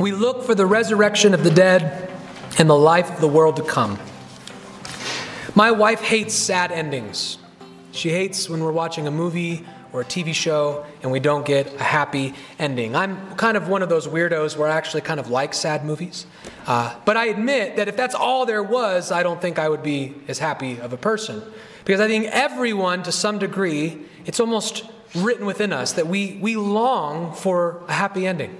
We look for the resurrection of the dead and the life of the world to come. My wife hates sad endings. She hates when we're watching a movie or a TV show and we don't get a happy ending. I'm kind of one of those weirdos where I actually kind of like sad movies. Uh, but I admit that if that's all there was, I don't think I would be as happy of a person. Because I think everyone, to some degree, it's almost written within us that we, we long for a happy ending.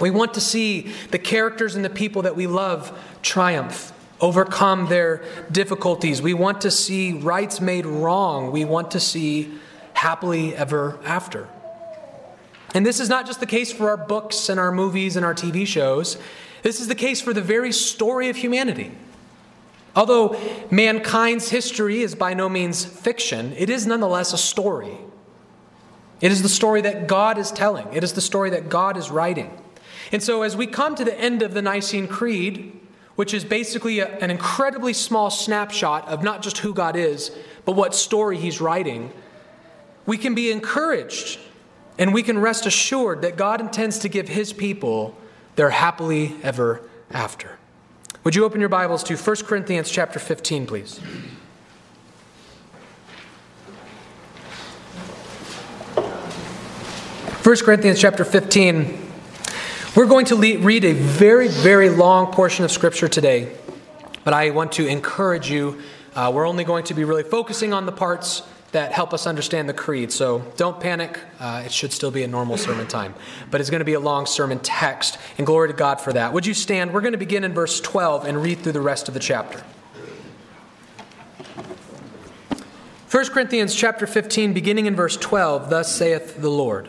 We want to see the characters and the people that we love triumph, overcome their difficulties. We want to see rights made wrong. We want to see happily ever after. And this is not just the case for our books and our movies and our TV shows. This is the case for the very story of humanity. Although mankind's history is by no means fiction, it is nonetheless a story. It is the story that God is telling, it is the story that God is writing. And so, as we come to the end of the Nicene Creed, which is basically a, an incredibly small snapshot of not just who God is, but what story He's writing, we can be encouraged and we can rest assured that God intends to give His people their happily ever after. Would you open your Bibles to 1 Corinthians chapter 15, please? First Corinthians chapter 15. We're going to read a very, very long portion of Scripture today, but I want to encourage you. Uh, we're only going to be really focusing on the parts that help us understand the creed. So don't panic. Uh, it should still be a normal sermon time. But it's going to be a long sermon text, and glory to God for that. Would you stand? We're going to begin in verse 12 and read through the rest of the chapter. 1 Corinthians chapter 15, beginning in verse 12, thus saith the Lord.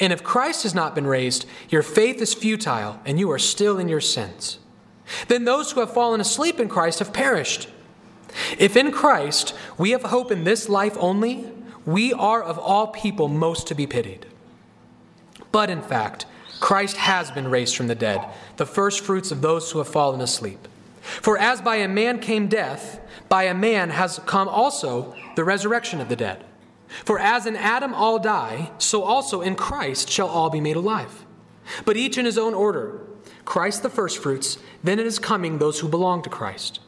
And if Christ has not been raised, your faith is futile and you are still in your sins. Then those who have fallen asleep in Christ have perished. If in Christ we have hope in this life only, we are of all people most to be pitied. But in fact, Christ has been raised from the dead, the first fruits of those who have fallen asleep. For as by a man came death, by a man has come also the resurrection of the dead. For as in Adam all die, so also in Christ shall all be made alive. But each in his own order Christ the firstfruits, then in his coming those who belong to Christ.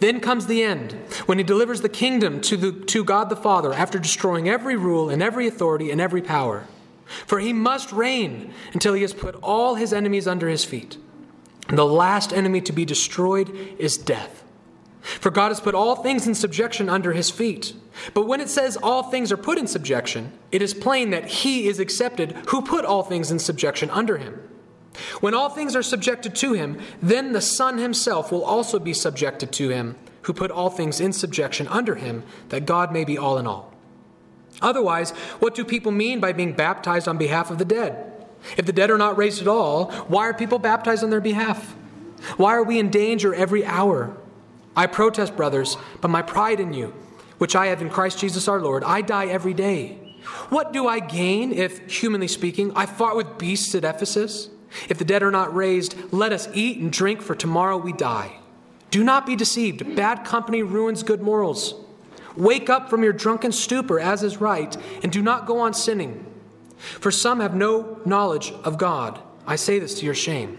Then comes the end, when he delivers the kingdom to, the, to God the Father after destroying every rule and every authority and every power. For he must reign until he has put all his enemies under his feet. And the last enemy to be destroyed is death. For God has put all things in subjection under his feet. But when it says all things are put in subjection, it is plain that he is accepted who put all things in subjection under him. When all things are subjected to him, then the Son himself will also be subjected to him, who put all things in subjection under him, that God may be all in all. Otherwise, what do people mean by being baptized on behalf of the dead? If the dead are not raised at all, why are people baptized on their behalf? Why are we in danger every hour? I protest, brothers, but my pride in you, which I have in Christ Jesus our Lord, I die every day. What do I gain if, humanly speaking, I fought with beasts at Ephesus? If the dead are not raised, let us eat and drink, for tomorrow we die. Do not be deceived. Bad company ruins good morals. Wake up from your drunken stupor, as is right, and do not go on sinning. For some have no knowledge of God. I say this to your shame.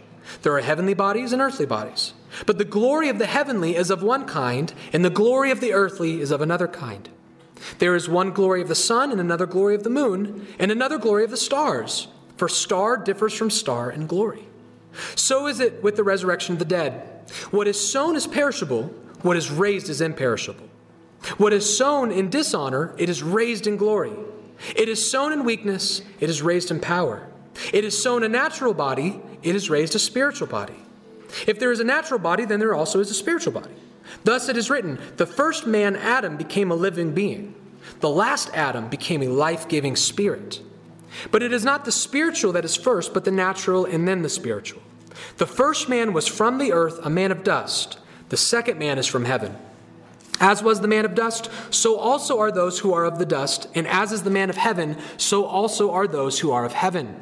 There are heavenly bodies and earthly bodies. But the glory of the heavenly is of one kind, and the glory of the earthly is of another kind. There is one glory of the sun, and another glory of the moon, and another glory of the stars for star differs from star in glory. So is it with the resurrection of the dead. What is sown is perishable, what is raised is imperishable. What is sown in dishonor, it is raised in glory. It is sown in weakness, it is raised in power. It is sown a natural body, it is raised a spiritual body. If there is a natural body, then there also is a spiritual body. Thus it is written the first man, Adam, became a living being, the last Adam became a life giving spirit. But it is not the spiritual that is first, but the natural and then the spiritual. The first man was from the earth, a man of dust. The second man is from heaven. As was the man of dust, so also are those who are of the dust, and as is the man of heaven, so also are those who are of heaven.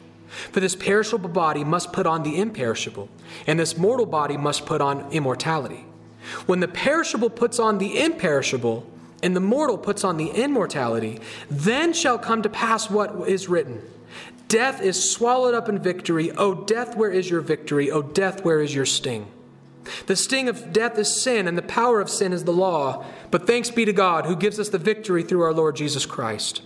For this perishable body must put on the imperishable, and this mortal body must put on immortality. When the perishable puts on the imperishable, and the mortal puts on the immortality, then shall come to pass what is written Death is swallowed up in victory. O death, where is your victory? O death, where is your sting? The sting of death is sin, and the power of sin is the law. But thanks be to God who gives us the victory through our Lord Jesus Christ.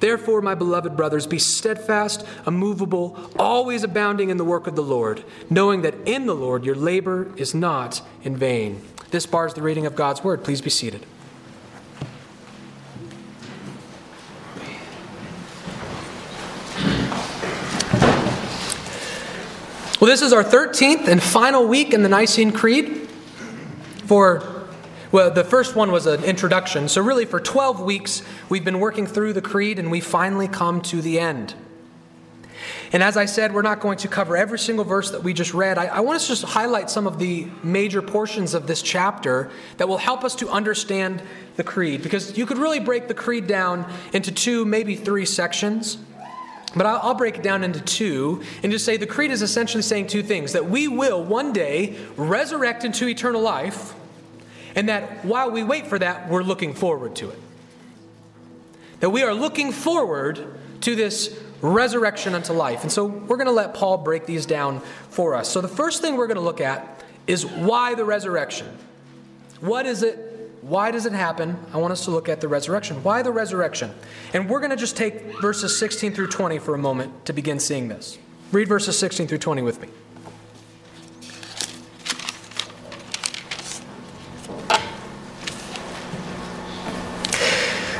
Therefore, my beloved brothers, be steadfast, immovable, always abounding in the work of the Lord, knowing that in the Lord your labor is not in vain. This bars the reading of God's word. Please be seated. Well, this is our 13th and final week in the Nicene Creed. For, well, the first one was an introduction. So, really, for 12 weeks, we've been working through the Creed and we finally come to the end. And as I said, we're not going to cover every single verse that we just read. I, I want us to just highlight some of the major portions of this chapter that will help us to understand the Creed. Because you could really break the Creed down into two, maybe three sections. But I'll, break it down into two and just say the creed is essentially saying two things that we will one day resurrect into eternal life, and that while we wait for that, we're looking forward to it. That we are looking forward to this resurrection unto life. And so we're going to let Paul break these down for us. So the first thing we're going to look at is why the resurrection? What is it why does it happen? I want us to look at the resurrection. Why the resurrection? And we're going to just take verses 16 through 20 for a moment to begin seeing this. Read verses 16 through 20 with me.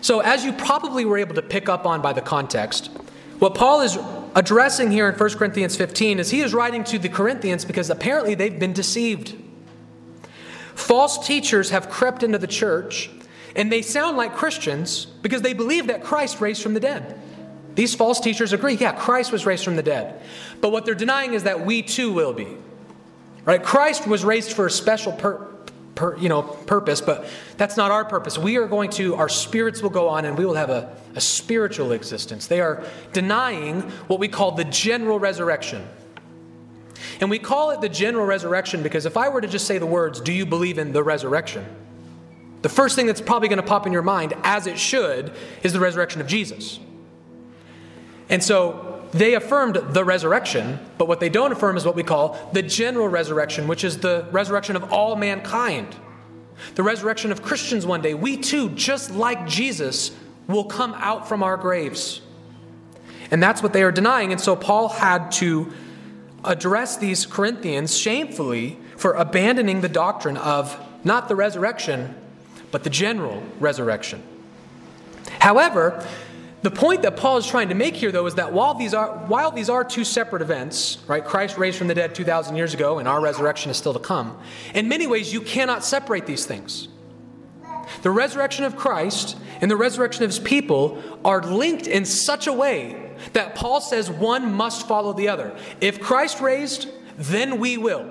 So, as you probably were able to pick up on by the context, what Paul is addressing here in 1 Corinthians 15 is he is writing to the Corinthians because apparently they've been deceived. False teachers have crept into the church and they sound like Christians because they believe that Christ raised from the dead. These false teachers agree, yeah, Christ was raised from the dead. But what they're denying is that we too will be. Right? Christ was raised for a special per, per, you know, purpose, but that's not our purpose. We are going to, our spirits will go on and we will have a, a spiritual existence. They are denying what we call the general resurrection. And we call it the general resurrection because if I were to just say the words, Do you believe in the resurrection? The first thing that's probably going to pop in your mind, as it should, is the resurrection of Jesus. And so they affirmed the resurrection, but what they don't affirm is what we call the general resurrection, which is the resurrection of all mankind. The resurrection of Christians one day. We too, just like Jesus, will come out from our graves. And that's what they are denying. And so Paul had to address these Corinthians shamefully for abandoning the doctrine of not the resurrection, but the general resurrection. However, the point that Paul is trying to make here, though, is that while these are, while these are two separate events, right, Christ raised from the dead 2,000 years ago and our resurrection is still to come, in many ways you cannot separate these things. The resurrection of Christ and the resurrection of his people are linked in such a way that Paul says one must follow the other. If Christ raised, then we will.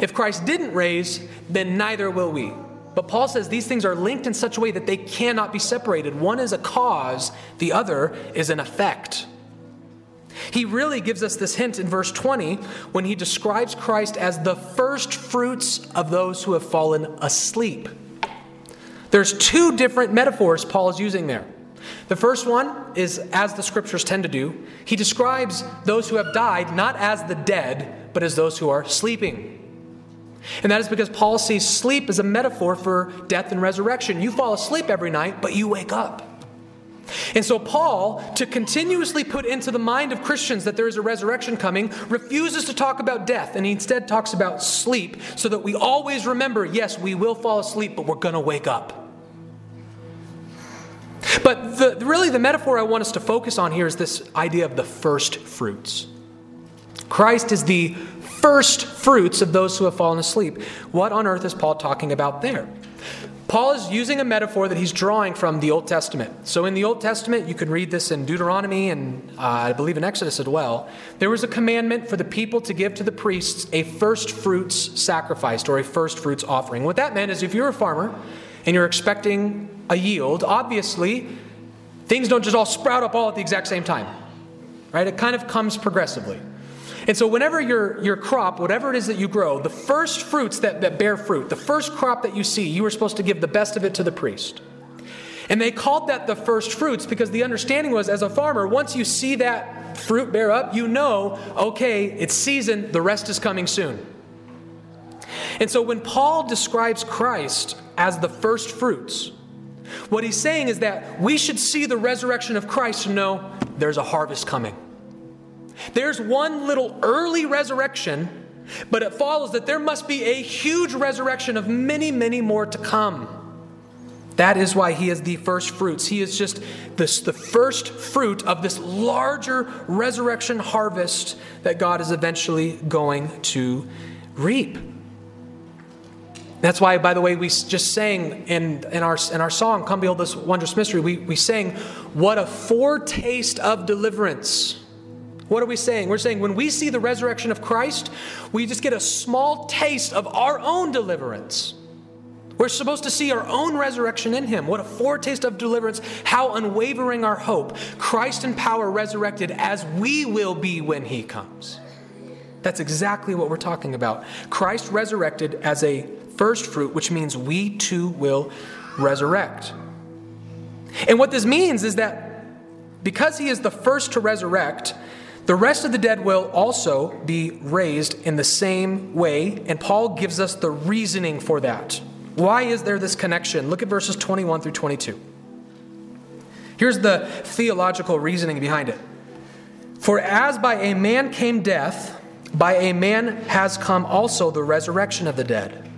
If Christ didn't raise, then neither will we. But Paul says these things are linked in such a way that they cannot be separated. One is a cause, the other is an effect. He really gives us this hint in verse 20 when he describes Christ as the first fruits of those who have fallen asleep. There's two different metaphors Paul is using there. The first one is, as the scriptures tend to do, he describes those who have died not as the dead, but as those who are sleeping. And that is because Paul sees sleep as a metaphor for death and resurrection. You fall asleep every night, but you wake up. And so, Paul, to continuously put into the mind of Christians that there is a resurrection coming, refuses to talk about death, and he instead talks about sleep so that we always remember yes, we will fall asleep, but we're going to wake up. But the, really, the metaphor I want us to focus on here is this idea of the first fruits. Christ is the first fruits of those who have fallen asleep. What on earth is Paul talking about there? Paul is using a metaphor that he's drawing from the Old Testament. So, in the Old Testament, you can read this in Deuteronomy and uh, I believe in Exodus as well. There was a commandment for the people to give to the priests a first fruits sacrifice or a first fruits offering. What that meant is if you're a farmer and you're expecting a yield, obviously, things don't just all sprout up all at the exact same time, right? It kind of comes progressively. And so, whenever your, your crop, whatever it is that you grow, the first fruits that, that bear fruit, the first crop that you see, you are supposed to give the best of it to the priest. And they called that the first fruits because the understanding was, as a farmer, once you see that fruit bear up, you know, okay, it's season, the rest is coming soon. And so, when Paul describes Christ as the first fruits, what he's saying is that we should see the resurrection of Christ and know there's a harvest coming. There's one little early resurrection, but it follows that there must be a huge resurrection of many, many more to come. That is why he is the first fruits. He is just this, the first fruit of this larger resurrection harvest that God is eventually going to reap. That's why, by the way, we just sang in, in, our, in our song, Come Behold This Wondrous Mystery, we, we sang, What a foretaste of deliverance. What are we saying? We're saying when we see the resurrection of Christ, we just get a small taste of our own deliverance. We're supposed to see our own resurrection in Him. What a foretaste of deliverance. How unwavering our hope. Christ in power resurrected as we will be when He comes. That's exactly what we're talking about. Christ resurrected as a first fruit, which means we too will resurrect. And what this means is that because He is the first to resurrect, the rest of the dead will also be raised in the same way, and Paul gives us the reasoning for that. Why is there this connection? Look at verses 21 through 22. Here's the theological reasoning behind it. For as by a man came death, by a man has come also the resurrection of the dead.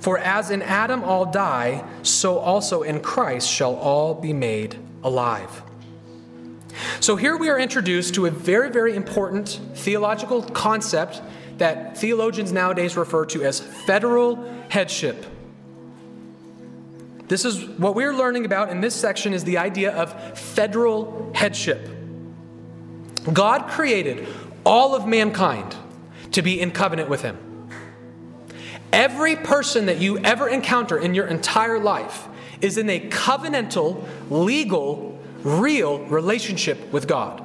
For as in Adam all die, so also in Christ shall all be made alive. So here we are introduced to a very, very important theological concept that theologians nowadays refer to as federal headship. This is what we're learning about in this section is the idea of federal headship. God created all of mankind to be in covenant with him. Every person that you ever encounter in your entire life is in a covenantal, legal real relationship with God.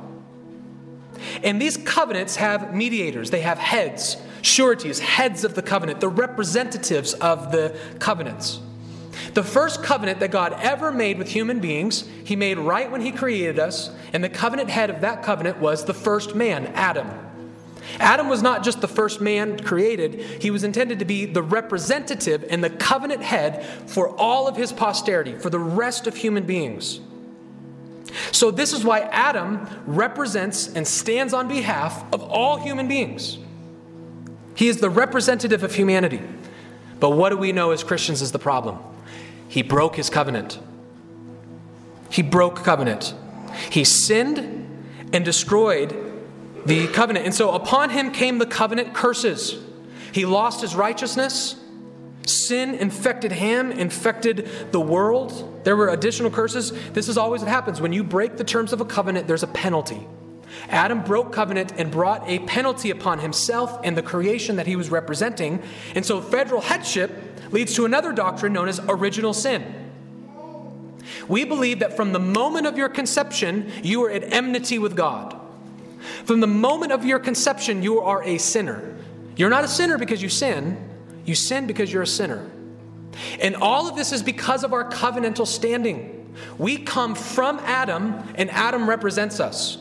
And these covenants have mediators, they have heads, sureties, heads of the covenant, the representatives of the covenants. The first covenant that God ever made with human beings, He made right when He created us, and the covenant head of that covenant was the first man, Adam. Adam was not just the first man created, he was intended to be the representative and the covenant head for all of his posterity, for the rest of human beings. So, this is why Adam represents and stands on behalf of all human beings. He is the representative of humanity. But what do we know as Christians is the problem? He broke his covenant. He broke covenant. He sinned and destroyed the covenant. And so upon him came the covenant curses. He lost his righteousness. Sin infected him, infected the world. There were additional curses. This is always what happens. When you break the terms of a covenant, there's a penalty. Adam broke covenant and brought a penalty upon himself and the creation that he was representing. And so federal headship leads to another doctrine known as original sin. We believe that from the moment of your conception, you are at enmity with God. From the moment of your conception, you are a sinner. You're not a sinner because you sin, you sin because you're a sinner. And all of this is because of our covenantal standing. We come from Adam, and Adam represents us.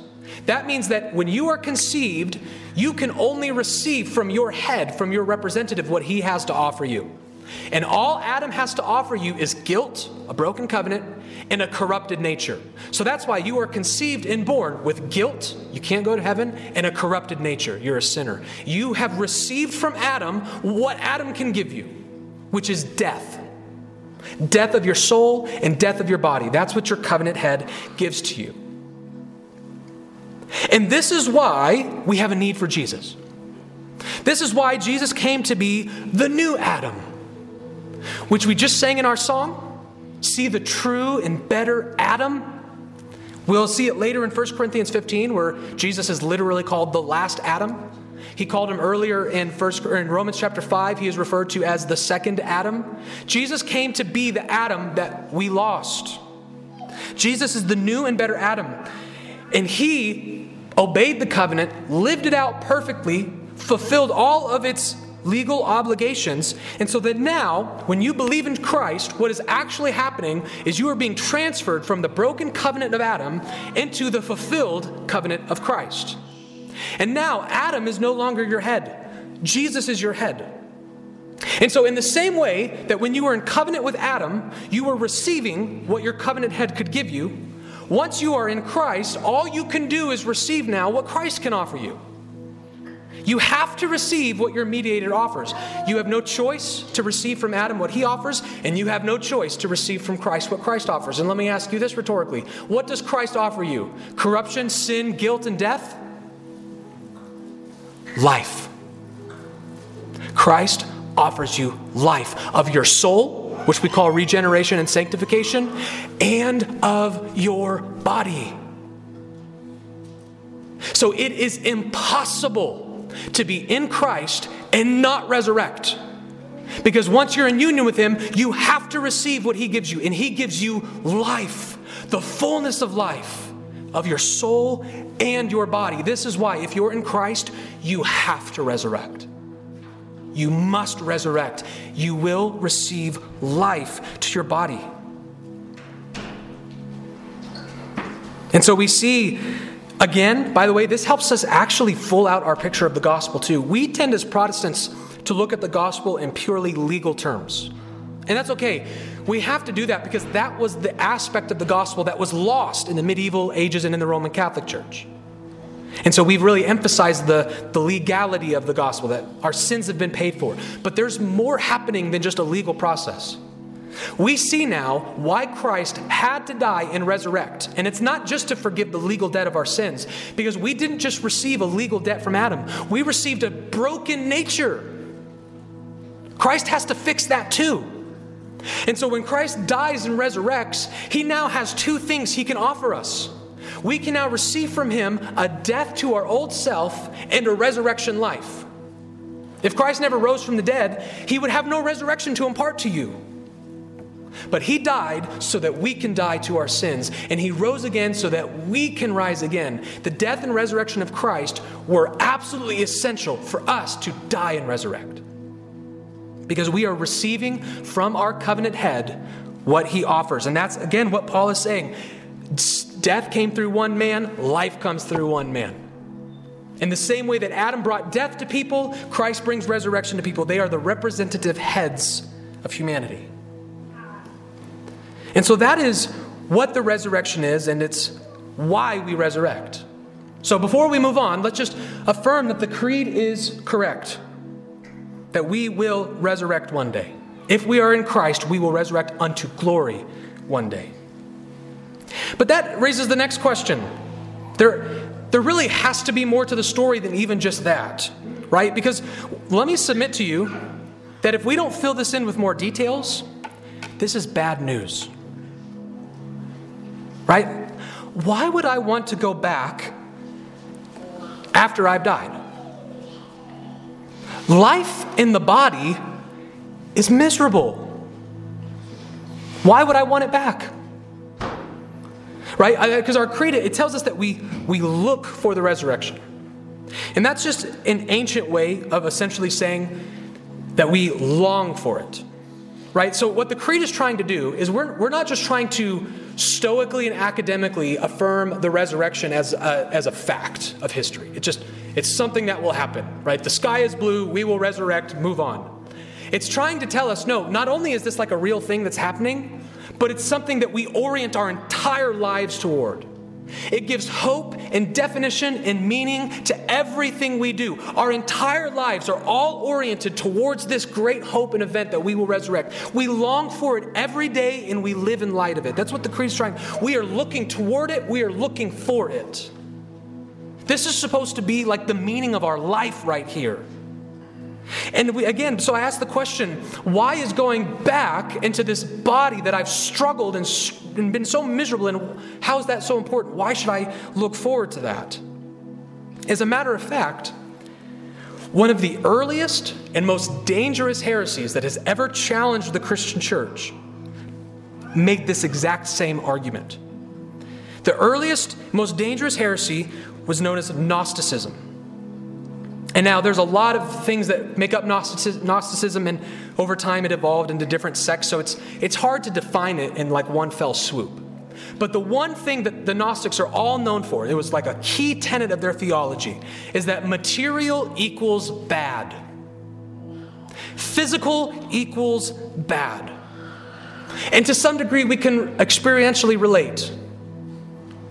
That means that when you are conceived, you can only receive from your head, from your representative, what he has to offer you. And all Adam has to offer you is guilt, a broken covenant, and a corrupted nature. So that's why you are conceived and born with guilt, you can't go to heaven, and a corrupted nature. You're a sinner. You have received from Adam what Adam can give you, which is death. Death of your soul and death of your body. That's what your covenant head gives to you. And this is why we have a need for Jesus. This is why Jesus came to be the new Adam, which we just sang in our song. See the true and better Adam. We'll see it later in 1 Corinthians 15, where Jesus is literally called the last Adam. He called him earlier in, first, in Romans chapter 5, he is referred to as the second Adam. Jesus came to be the Adam that we lost. Jesus is the new and better Adam. And he obeyed the covenant, lived it out perfectly, fulfilled all of its legal obligations. And so that now, when you believe in Christ, what is actually happening is you are being transferred from the broken covenant of Adam into the fulfilled covenant of Christ. And now, Adam is no longer your head, Jesus is your head. And so, in the same way that when you were in covenant with Adam, you were receiving what your covenant head could give you, once you are in Christ, all you can do is receive now what Christ can offer you. You have to receive what your mediator offers. You have no choice to receive from Adam what he offers, and you have no choice to receive from Christ what Christ offers. And let me ask you this rhetorically What does Christ offer you? Corruption, sin, guilt, and death? Life. Christ offers you life of your soul which we call regeneration and sanctification, and of your body. So it is impossible to be in Christ and not resurrect. Because once you're in union with Him, you have to receive what He gives you, and He gives you life, the fullness of life of your soul and your body. This is why, if you're in Christ, you have to resurrect. You must resurrect. You will receive life to your body. And so we see, again, by the way, this helps us actually full out our picture of the gospel too. We tend as Protestants to look at the gospel in purely legal terms. And that's okay. We have to do that because that was the aspect of the gospel that was lost in the medieval ages and in the Roman Catholic Church. And so we've really emphasized the, the legality of the gospel, that our sins have been paid for. But there's more happening than just a legal process. We see now why Christ had to die and resurrect. And it's not just to forgive the legal debt of our sins, because we didn't just receive a legal debt from Adam, we received a broken nature. Christ has to fix that too. And so when Christ dies and resurrects, he now has two things he can offer us we can now receive from him a death to our old self and a resurrection life. If Christ never rose from the dead, he would have no resurrection to impart to you. But he died so that we can die to our sins, and he rose again so that we can rise again. The death and resurrection of Christ were absolutely essential for us to die and resurrect. Because we are receiving from our covenant head what he offers. And that's, again, what Paul is saying. Death came through one man, life comes through one man. In the same way that Adam brought death to people, Christ brings resurrection to people. They are the representative heads of humanity. And so that is what the resurrection is, and it's why we resurrect. So before we move on, let's just affirm that the creed is correct, that we will resurrect one day. If we are in Christ, we will resurrect unto glory one day. But that raises the next question. There, there really has to be more to the story than even just that, right? Because let me submit to you that if we don't fill this in with more details, this is bad news. Right? Why would I want to go back after I've died? Life in the body is miserable. Why would I want it back? Right? Because our creed, it tells us that we, we look for the resurrection. And that's just an ancient way of essentially saying that we long for it. Right? So, what the creed is trying to do is we're, we're not just trying to stoically and academically affirm the resurrection as a, as a fact of history. It just, it's something that will happen, right? The sky is blue, we will resurrect, move on. It's trying to tell us no, not only is this like a real thing that's happening, but it's something that we orient our entire lives toward. It gives hope and definition and meaning to everything we do. Our entire lives are all oriented towards this great hope and event that we will resurrect. We long for it every day and we live in light of it. That's what the creed's trying. We are looking toward it, we are looking for it. This is supposed to be like the meaning of our life right here. And we, again, so I ask the question why is going back into this body that I've struggled and, and been so miserable, and how is that so important? Why should I look forward to that? As a matter of fact, one of the earliest and most dangerous heresies that has ever challenged the Christian church made this exact same argument. The earliest, most dangerous heresy was known as Gnosticism. And now there's a lot of things that make up Gnosticism, and over time it evolved into different sects, so it's, it's hard to define it in like one fell swoop. But the one thing that the Gnostics are all known for, it was like a key tenet of their theology, is that material equals bad. Physical equals bad. And to some degree, we can experientially relate.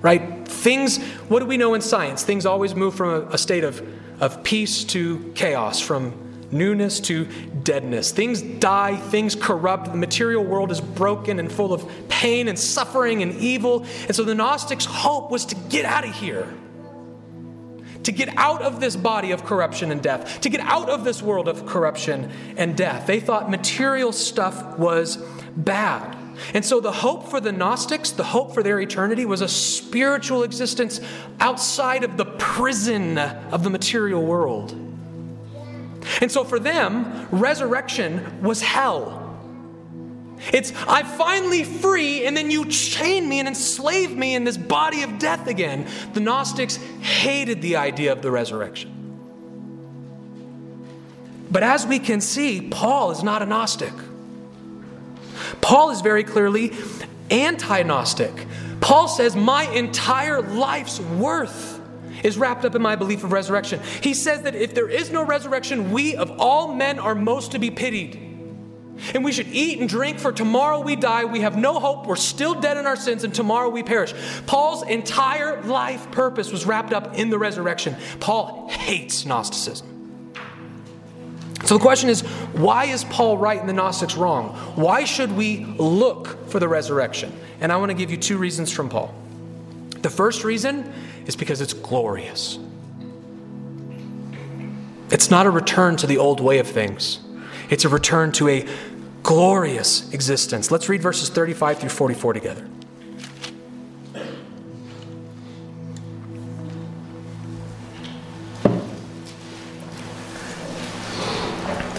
Right? Things, what do we know in science? Things always move from a, a state of of peace to chaos, from newness to deadness. Things die, things corrupt, the material world is broken and full of pain and suffering and evil. And so the Gnostics' hope was to get out of here. To get out of this body of corruption and death, to get out of this world of corruption and death. They thought material stuff was bad. And so the hope for the Gnostics, the hope for their eternity, was a spiritual existence outside of the prison of the material world. And so for them, resurrection was hell. It's, I'm finally free, and then you chain me and enslave me in this body of death again. The Gnostics hated the idea of the resurrection. But as we can see, Paul is not a Gnostic. Paul is very clearly anti Gnostic. Paul says, My entire life's worth is wrapped up in my belief of resurrection. He says that if there is no resurrection, we of all men are most to be pitied. And we should eat and drink, for tomorrow we die. We have no hope. We're still dead in our sins, and tomorrow we perish. Paul's entire life purpose was wrapped up in the resurrection. Paul hates Gnosticism. So the question is why is Paul right and the Gnostics wrong? Why should we look for the resurrection? And I want to give you two reasons from Paul. The first reason is because it's glorious. It's not a return to the old way of things, it's a return to a glorious existence. Let's read verses 35 through 44 together.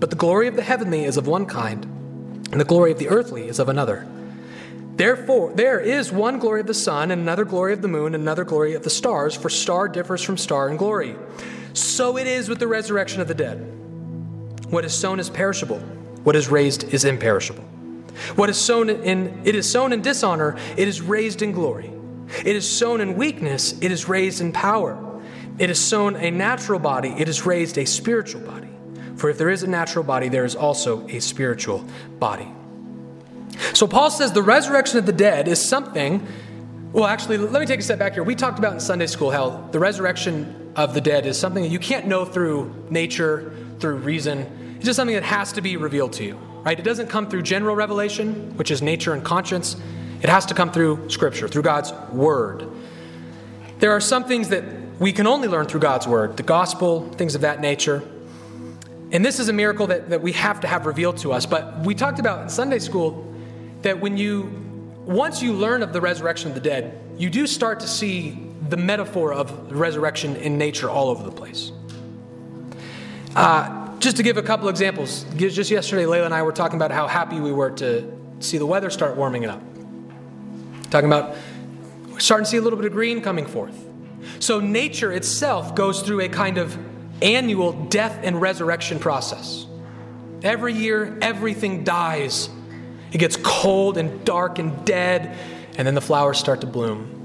But the glory of the heavenly is of one kind, and the glory of the earthly is of another. Therefore, there is one glory of the sun, and another glory of the moon, and another glory of the stars, for star differs from star in glory. So it is with the resurrection of the dead. What is sown is perishable, what is raised is imperishable. What is sown in it is sown in dishonor, it is raised in glory. It is sown in weakness, it is raised in power. It is sown a natural body, it is raised a spiritual body. For if there is a natural body, there is also a spiritual body. So Paul says the resurrection of the dead is something. Well, actually, let me take a step back here. We talked about in Sunday school how the resurrection of the dead is something that you can't know through nature, through reason. It's just something that has to be revealed to you, right? It doesn't come through general revelation, which is nature and conscience. It has to come through Scripture, through God's Word. There are some things that we can only learn through God's Word, the gospel, things of that nature. And this is a miracle that, that we have to have revealed to us. But we talked about in Sunday school that when you, once you learn of the resurrection of the dead, you do start to see the metaphor of resurrection in nature all over the place. Uh, just to give a couple examples, just yesterday, Layla and I were talking about how happy we were to see the weather start warming it up. Talking about starting to see a little bit of green coming forth. So, nature itself goes through a kind of annual death and resurrection process. Every year, everything dies it gets cold and dark and dead, and then the flowers start to bloom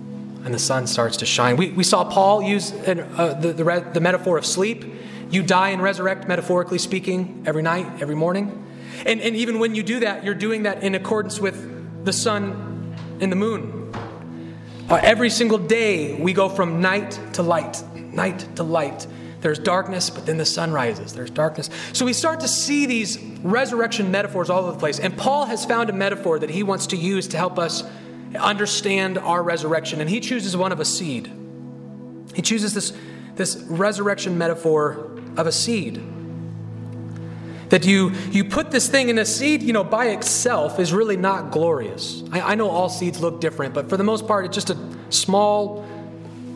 and the sun starts to shine. We, we saw Paul use an, uh, the, the, the metaphor of sleep. You die and resurrect, metaphorically speaking, every night, every morning. And, and even when you do that, you're doing that in accordance with the sun and the moon. Uh, every single day, we go from night to light, night to light. There's darkness, but then the sun rises. There's darkness. So we start to see these resurrection metaphors all over the place. And Paul has found a metaphor that he wants to use to help us understand our resurrection. And he chooses one of a seed. He chooses this, this resurrection metaphor of a seed. That you, you put this thing in a seed, you know, by itself is really not glorious. I, I know all seeds look different, but for the most part, it's just a small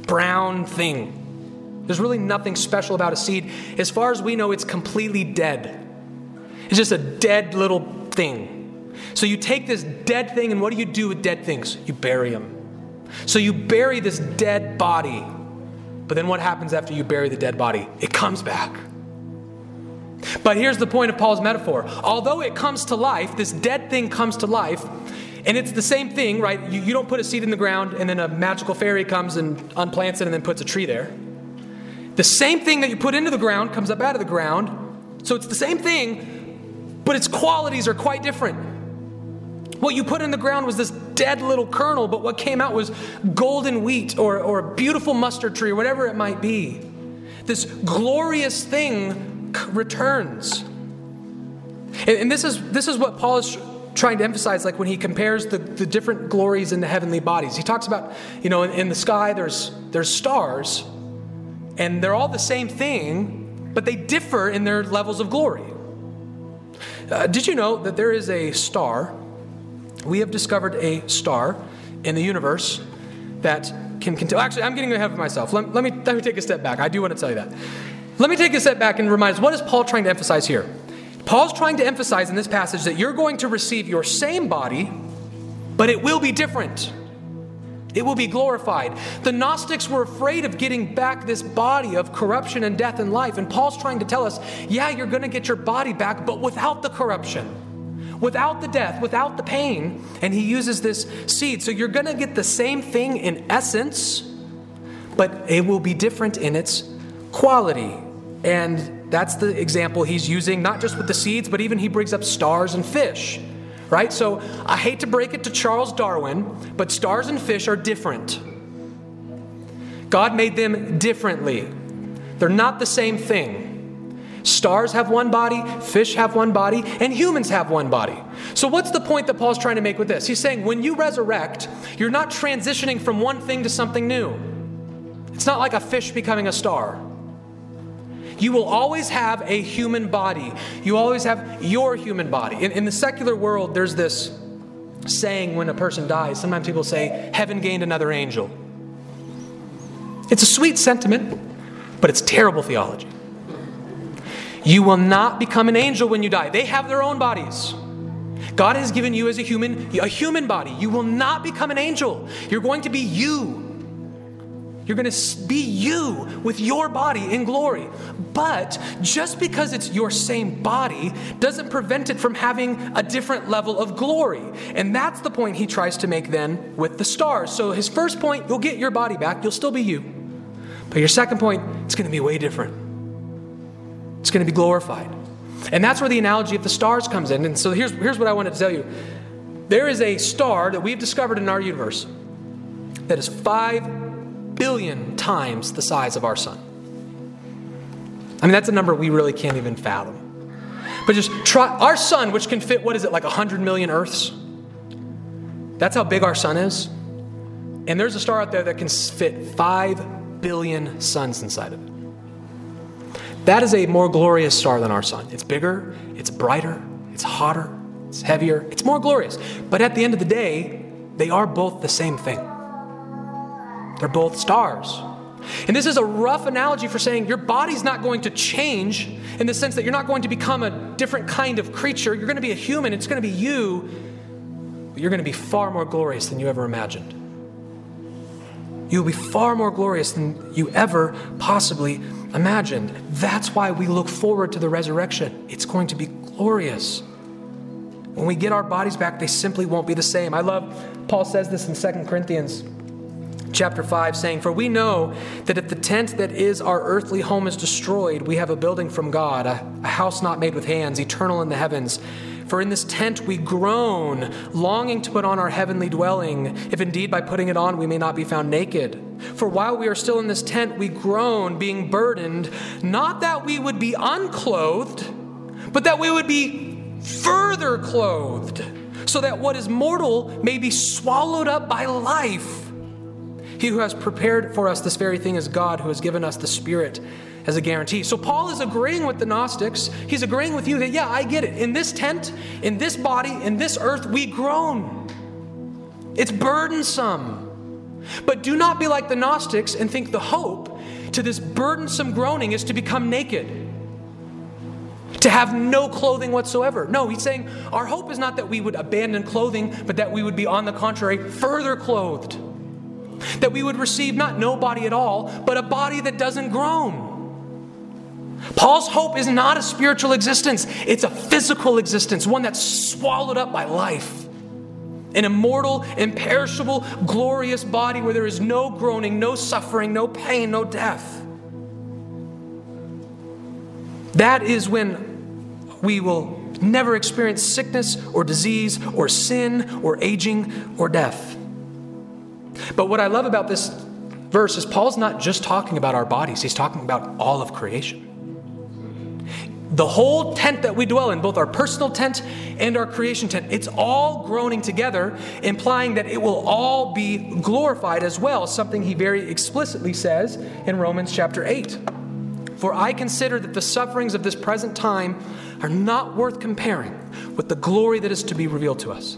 brown thing there's really nothing special about a seed. As far as we know, it's completely dead. It's just a dead little thing. So you take this dead thing, and what do you do with dead things? You bury them. So you bury this dead body. But then what happens after you bury the dead body? It comes back. But here's the point of Paul's metaphor. Although it comes to life, this dead thing comes to life, and it's the same thing, right? You, you don't put a seed in the ground and then a magical fairy comes and unplants it and then puts a tree there. The same thing that you put into the ground comes up out of the ground. So it's the same thing, but its qualities are quite different. What you put in the ground was this dead little kernel, but what came out was golden wheat or, or a beautiful mustard tree or whatever it might be. This glorious thing returns. And, and this, is, this is what Paul is trying to emphasize, like when he compares the, the different glories in the heavenly bodies. He talks about, you know, in, in the sky, there's, there's stars and they're all the same thing, but they differ in their levels of glory. Uh, did you know that there is a star? We have discovered a star in the universe that can continue. Actually, I'm getting ahead of myself. Let, let, me, let me take a step back. I do want to tell you that. Let me take a step back and remind us what is Paul trying to emphasize here? Paul's trying to emphasize in this passage that you're going to receive your same body, but it will be different. It will be glorified. The Gnostics were afraid of getting back this body of corruption and death and life. And Paul's trying to tell us yeah, you're going to get your body back, but without the corruption, without the death, without the pain. And he uses this seed. So you're going to get the same thing in essence, but it will be different in its quality. And that's the example he's using, not just with the seeds, but even he brings up stars and fish right? So I hate to break it to Charles Darwin, but stars and fish are different. God made them differently, they're not the same thing. Stars have one body, fish have one body, and humans have one body. So, what's the point that Paul's trying to make with this? He's saying when you resurrect, you're not transitioning from one thing to something new. It's not like a fish becoming a star. You will always have a human body. You always have your human body. In, in the secular world, there's this saying when a person dies. Sometimes people say, Heaven gained another angel. It's a sweet sentiment, but it's terrible theology. You will not become an angel when you die. They have their own bodies. God has given you as a human a human body. You will not become an angel. You're going to be you. You're going to be you with your body in glory. But just because it's your same body doesn't prevent it from having a different level of glory. And that's the point he tries to make then with the stars. So his first point, you'll get your body back, you'll still be you. But your second point, it's going to be way different. It's going to be glorified. And that's where the analogy of the stars comes in. And so here's, here's what I wanted to tell you there is a star that we've discovered in our universe that is 5 billion times the size of our sun. I mean, that's a number we really can't even fathom. But just try our sun, which can fit, what is it, like 100 million Earths? That's how big our sun is. And there's a star out there that can fit 5 billion suns inside of it. That is a more glorious star than our sun. It's bigger, it's brighter, it's hotter, it's heavier, it's more glorious. But at the end of the day, they are both the same thing. They're both stars. And this is a rough analogy for saying your body's not going to change in the sense that you're not going to become a different kind of creature. You're going to be a human, it's going to be you, but you're going to be far more glorious than you ever imagined. You will be far more glorious than you ever possibly imagined. That's why we look forward to the resurrection. It's going to be glorious. When we get our bodies back, they simply won't be the same. I love, Paul says this in 2 Corinthians chapter 5, saying, For we know that if the tent that is our earthly home is destroyed, we have a building from God, a, a house not made with hands, eternal in the heavens. For in this tent we groan, longing to put on our heavenly dwelling, if indeed by putting it on we may not be found naked. For while we are still in this tent, we groan, being burdened, not that we would be unclothed, but that we would be further clothed, so that what is mortal may be swallowed up by life. He who has prepared for us this very thing is God, who has given us the Spirit as a guarantee. So Paul is agreeing with the Gnostics. He's agreeing with you that, yeah, I get it. In this tent, in this body, in this earth, we groan. It's burdensome. But do not be like the Gnostics and think the hope to this burdensome groaning is to become naked, to have no clothing whatsoever. No, he's saying our hope is not that we would abandon clothing, but that we would be, on the contrary, further clothed. That we would receive not no body at all, but a body that doesn't groan. Paul's hope is not a spiritual existence, it's a physical existence, one that's swallowed up by life. An immortal, imperishable, glorious body where there is no groaning, no suffering, no pain, no death. That is when we will never experience sickness or disease or sin or aging or death. But what I love about this verse is Paul's not just talking about our bodies, he's talking about all of creation. The whole tent that we dwell in, both our personal tent and our creation tent, it's all groaning together, implying that it will all be glorified as well, something he very explicitly says in Romans chapter 8. For I consider that the sufferings of this present time are not worth comparing with the glory that is to be revealed to us.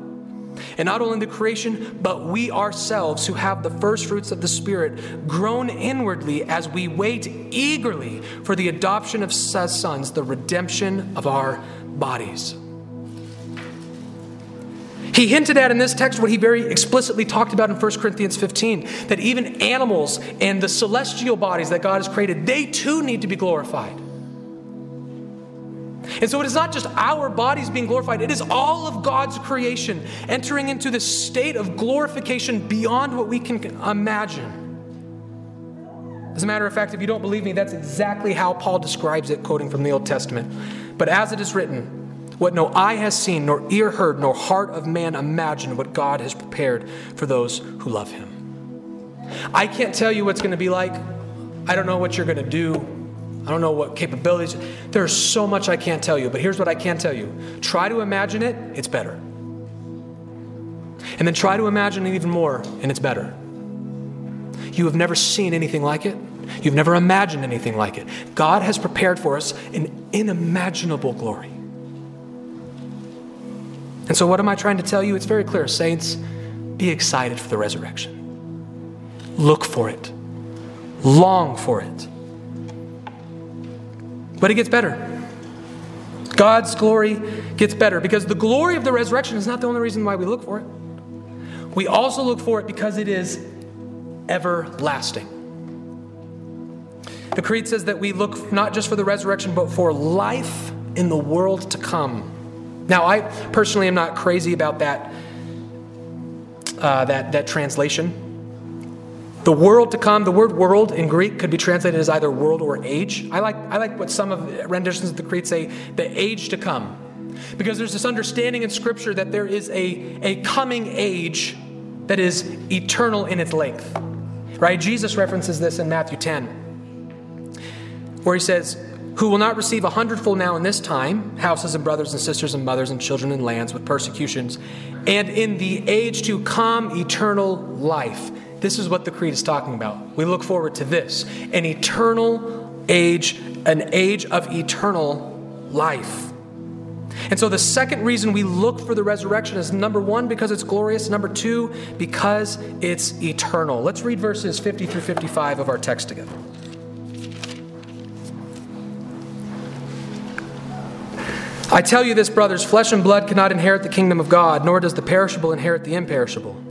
And not only the creation, but we ourselves who have the first fruits of the Spirit groan inwardly as we wait eagerly for the adoption of sons, the redemption of our bodies. He hinted at in this text what he very explicitly talked about in 1 Corinthians 15 that even animals and the celestial bodies that God has created, they too need to be glorified. And so it is not just our bodies being glorified, it is all of God's creation entering into this state of glorification beyond what we can imagine. As a matter of fact, if you don't believe me, that's exactly how Paul describes it, quoting from the Old Testament. But as it is written, what no eye has seen, nor ear heard, nor heart of man imagined, what God has prepared for those who love him. I can't tell you what's going to be like. I don't know what you're going to do. I don't know what capabilities. There's so much I can't tell you, but here's what I can tell you. Try to imagine it, it's better. And then try to imagine it even more, and it's better. You have never seen anything like it. You've never imagined anything like it. God has prepared for us an unimaginable glory. And so, what am I trying to tell you? It's very clear. Saints, be excited for the resurrection. Look for it, long for it. But it gets better. God's glory gets better because the glory of the resurrection is not the only reason why we look for it. we also look for it because it is everlasting. The Creed says that we look not just for the resurrection, but for life in the world to come. Now, I personally am not crazy about that, uh, that, that translation. The world to come, the word world in Greek could be translated as either world or age. I like, I like what some of renditions of the Creed say, the age to come. Because there's this understanding in Scripture that there is a, a coming age that is eternal in its length. Right? Jesus references this in Matthew 10, where he says, Who will not receive a hundredfold now in this time, houses and brothers and sisters and mothers and children and lands with persecutions, and in the age to come, eternal life. This is what the Creed is talking about. We look forward to this an eternal age, an age of eternal life. And so the second reason we look for the resurrection is number one, because it's glorious, number two, because it's eternal. Let's read verses 50 through 55 of our text together. I tell you this, brothers flesh and blood cannot inherit the kingdom of God, nor does the perishable inherit the imperishable.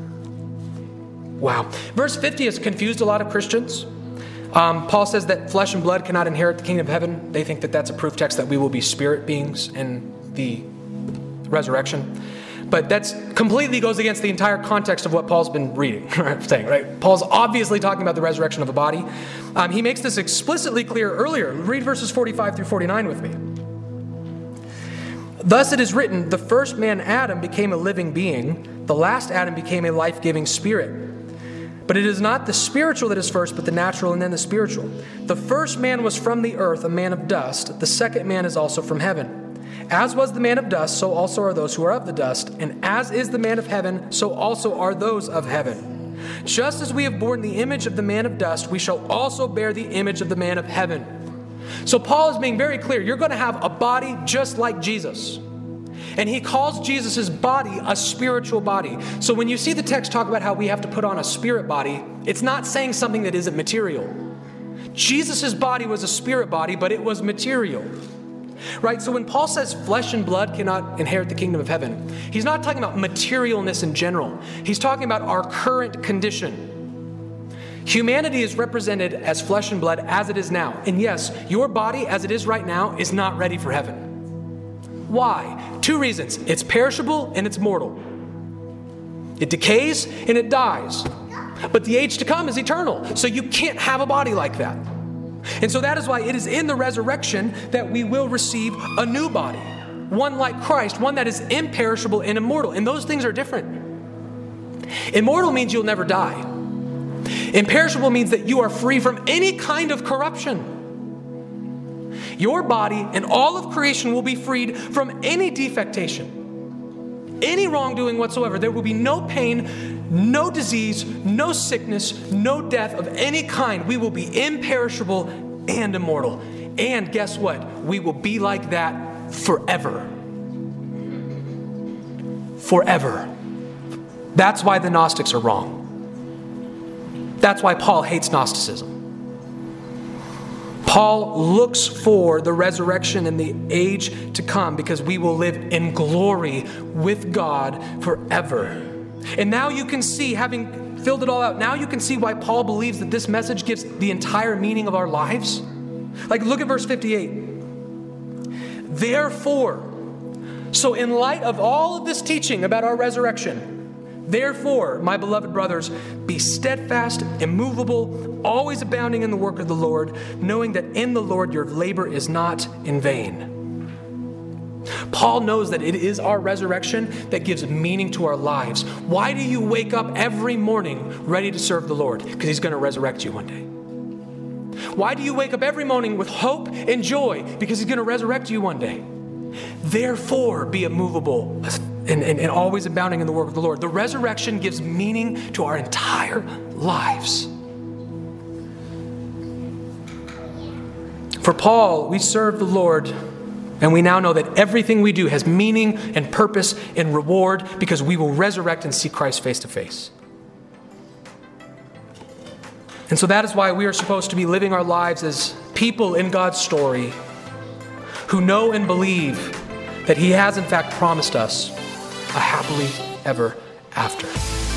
Wow. Verse 50 has confused a lot of Christians. Um, Paul says that flesh and blood cannot inherit the kingdom of heaven. They think that that's a proof text that we will be spirit beings in the resurrection. But that completely goes against the entire context of what Paul's been reading, saying, right? Paul's obviously talking about the resurrection of a body. Um, he makes this explicitly clear earlier. Read verses 45 through 49 with me. Thus it is written, the first man, Adam, became a living being, the last Adam became a life giving spirit. But it is not the spiritual that is first, but the natural and then the spiritual. The first man was from the earth, a man of dust. The second man is also from heaven. As was the man of dust, so also are those who are of the dust. And as is the man of heaven, so also are those of heaven. Just as we have borne the image of the man of dust, we shall also bear the image of the man of heaven. So Paul is being very clear you're going to have a body just like Jesus. And he calls Jesus' body a spiritual body. So when you see the text talk about how we have to put on a spirit body, it's not saying something that isn't material. Jesus' body was a spirit body, but it was material. Right? So when Paul says flesh and blood cannot inherit the kingdom of heaven, he's not talking about materialness in general. He's talking about our current condition. Humanity is represented as flesh and blood as it is now. And yes, your body as it is right now is not ready for heaven. Why? Two reasons it's perishable and it's mortal. It decays and it dies. But the age to come is eternal. So you can't have a body like that. And so that is why it is in the resurrection that we will receive a new body, one like Christ, one that is imperishable and immortal. And those things are different. Immortal means you'll never die, imperishable means that you are free from any kind of corruption your body and all of creation will be freed from any defectation, any wrongdoing whatsoever. There will be no pain, no disease, no sickness, no death of any kind. We will be imperishable and immortal. And guess what? We will be like that forever. Forever. That's why the Gnostics are wrong. That's why Paul hates Gnosticism. Paul looks for the resurrection and the age to come because we will live in glory with God forever. And now you can see, having filled it all out, now you can see why Paul believes that this message gives the entire meaning of our lives. Like, look at verse 58. Therefore, so in light of all of this teaching about our resurrection, Therefore, my beloved brothers, be steadfast, immovable, always abounding in the work of the Lord, knowing that in the Lord your labor is not in vain. Paul knows that it is our resurrection that gives meaning to our lives. Why do you wake up every morning ready to serve the Lord? Because He's going to resurrect you one day. Why do you wake up every morning with hope and joy? Because He's going to resurrect you one day. Therefore, be immovable, and, and, and always abounding in the work of the Lord. The resurrection gives meaning to our entire lives. For Paul, we serve the Lord, and we now know that everything we do has meaning and purpose and reward because we will resurrect and see Christ face to face. And so that is why we are supposed to be living our lives as people in God's story who know and believe that He has, in fact, promised us a happily ever after.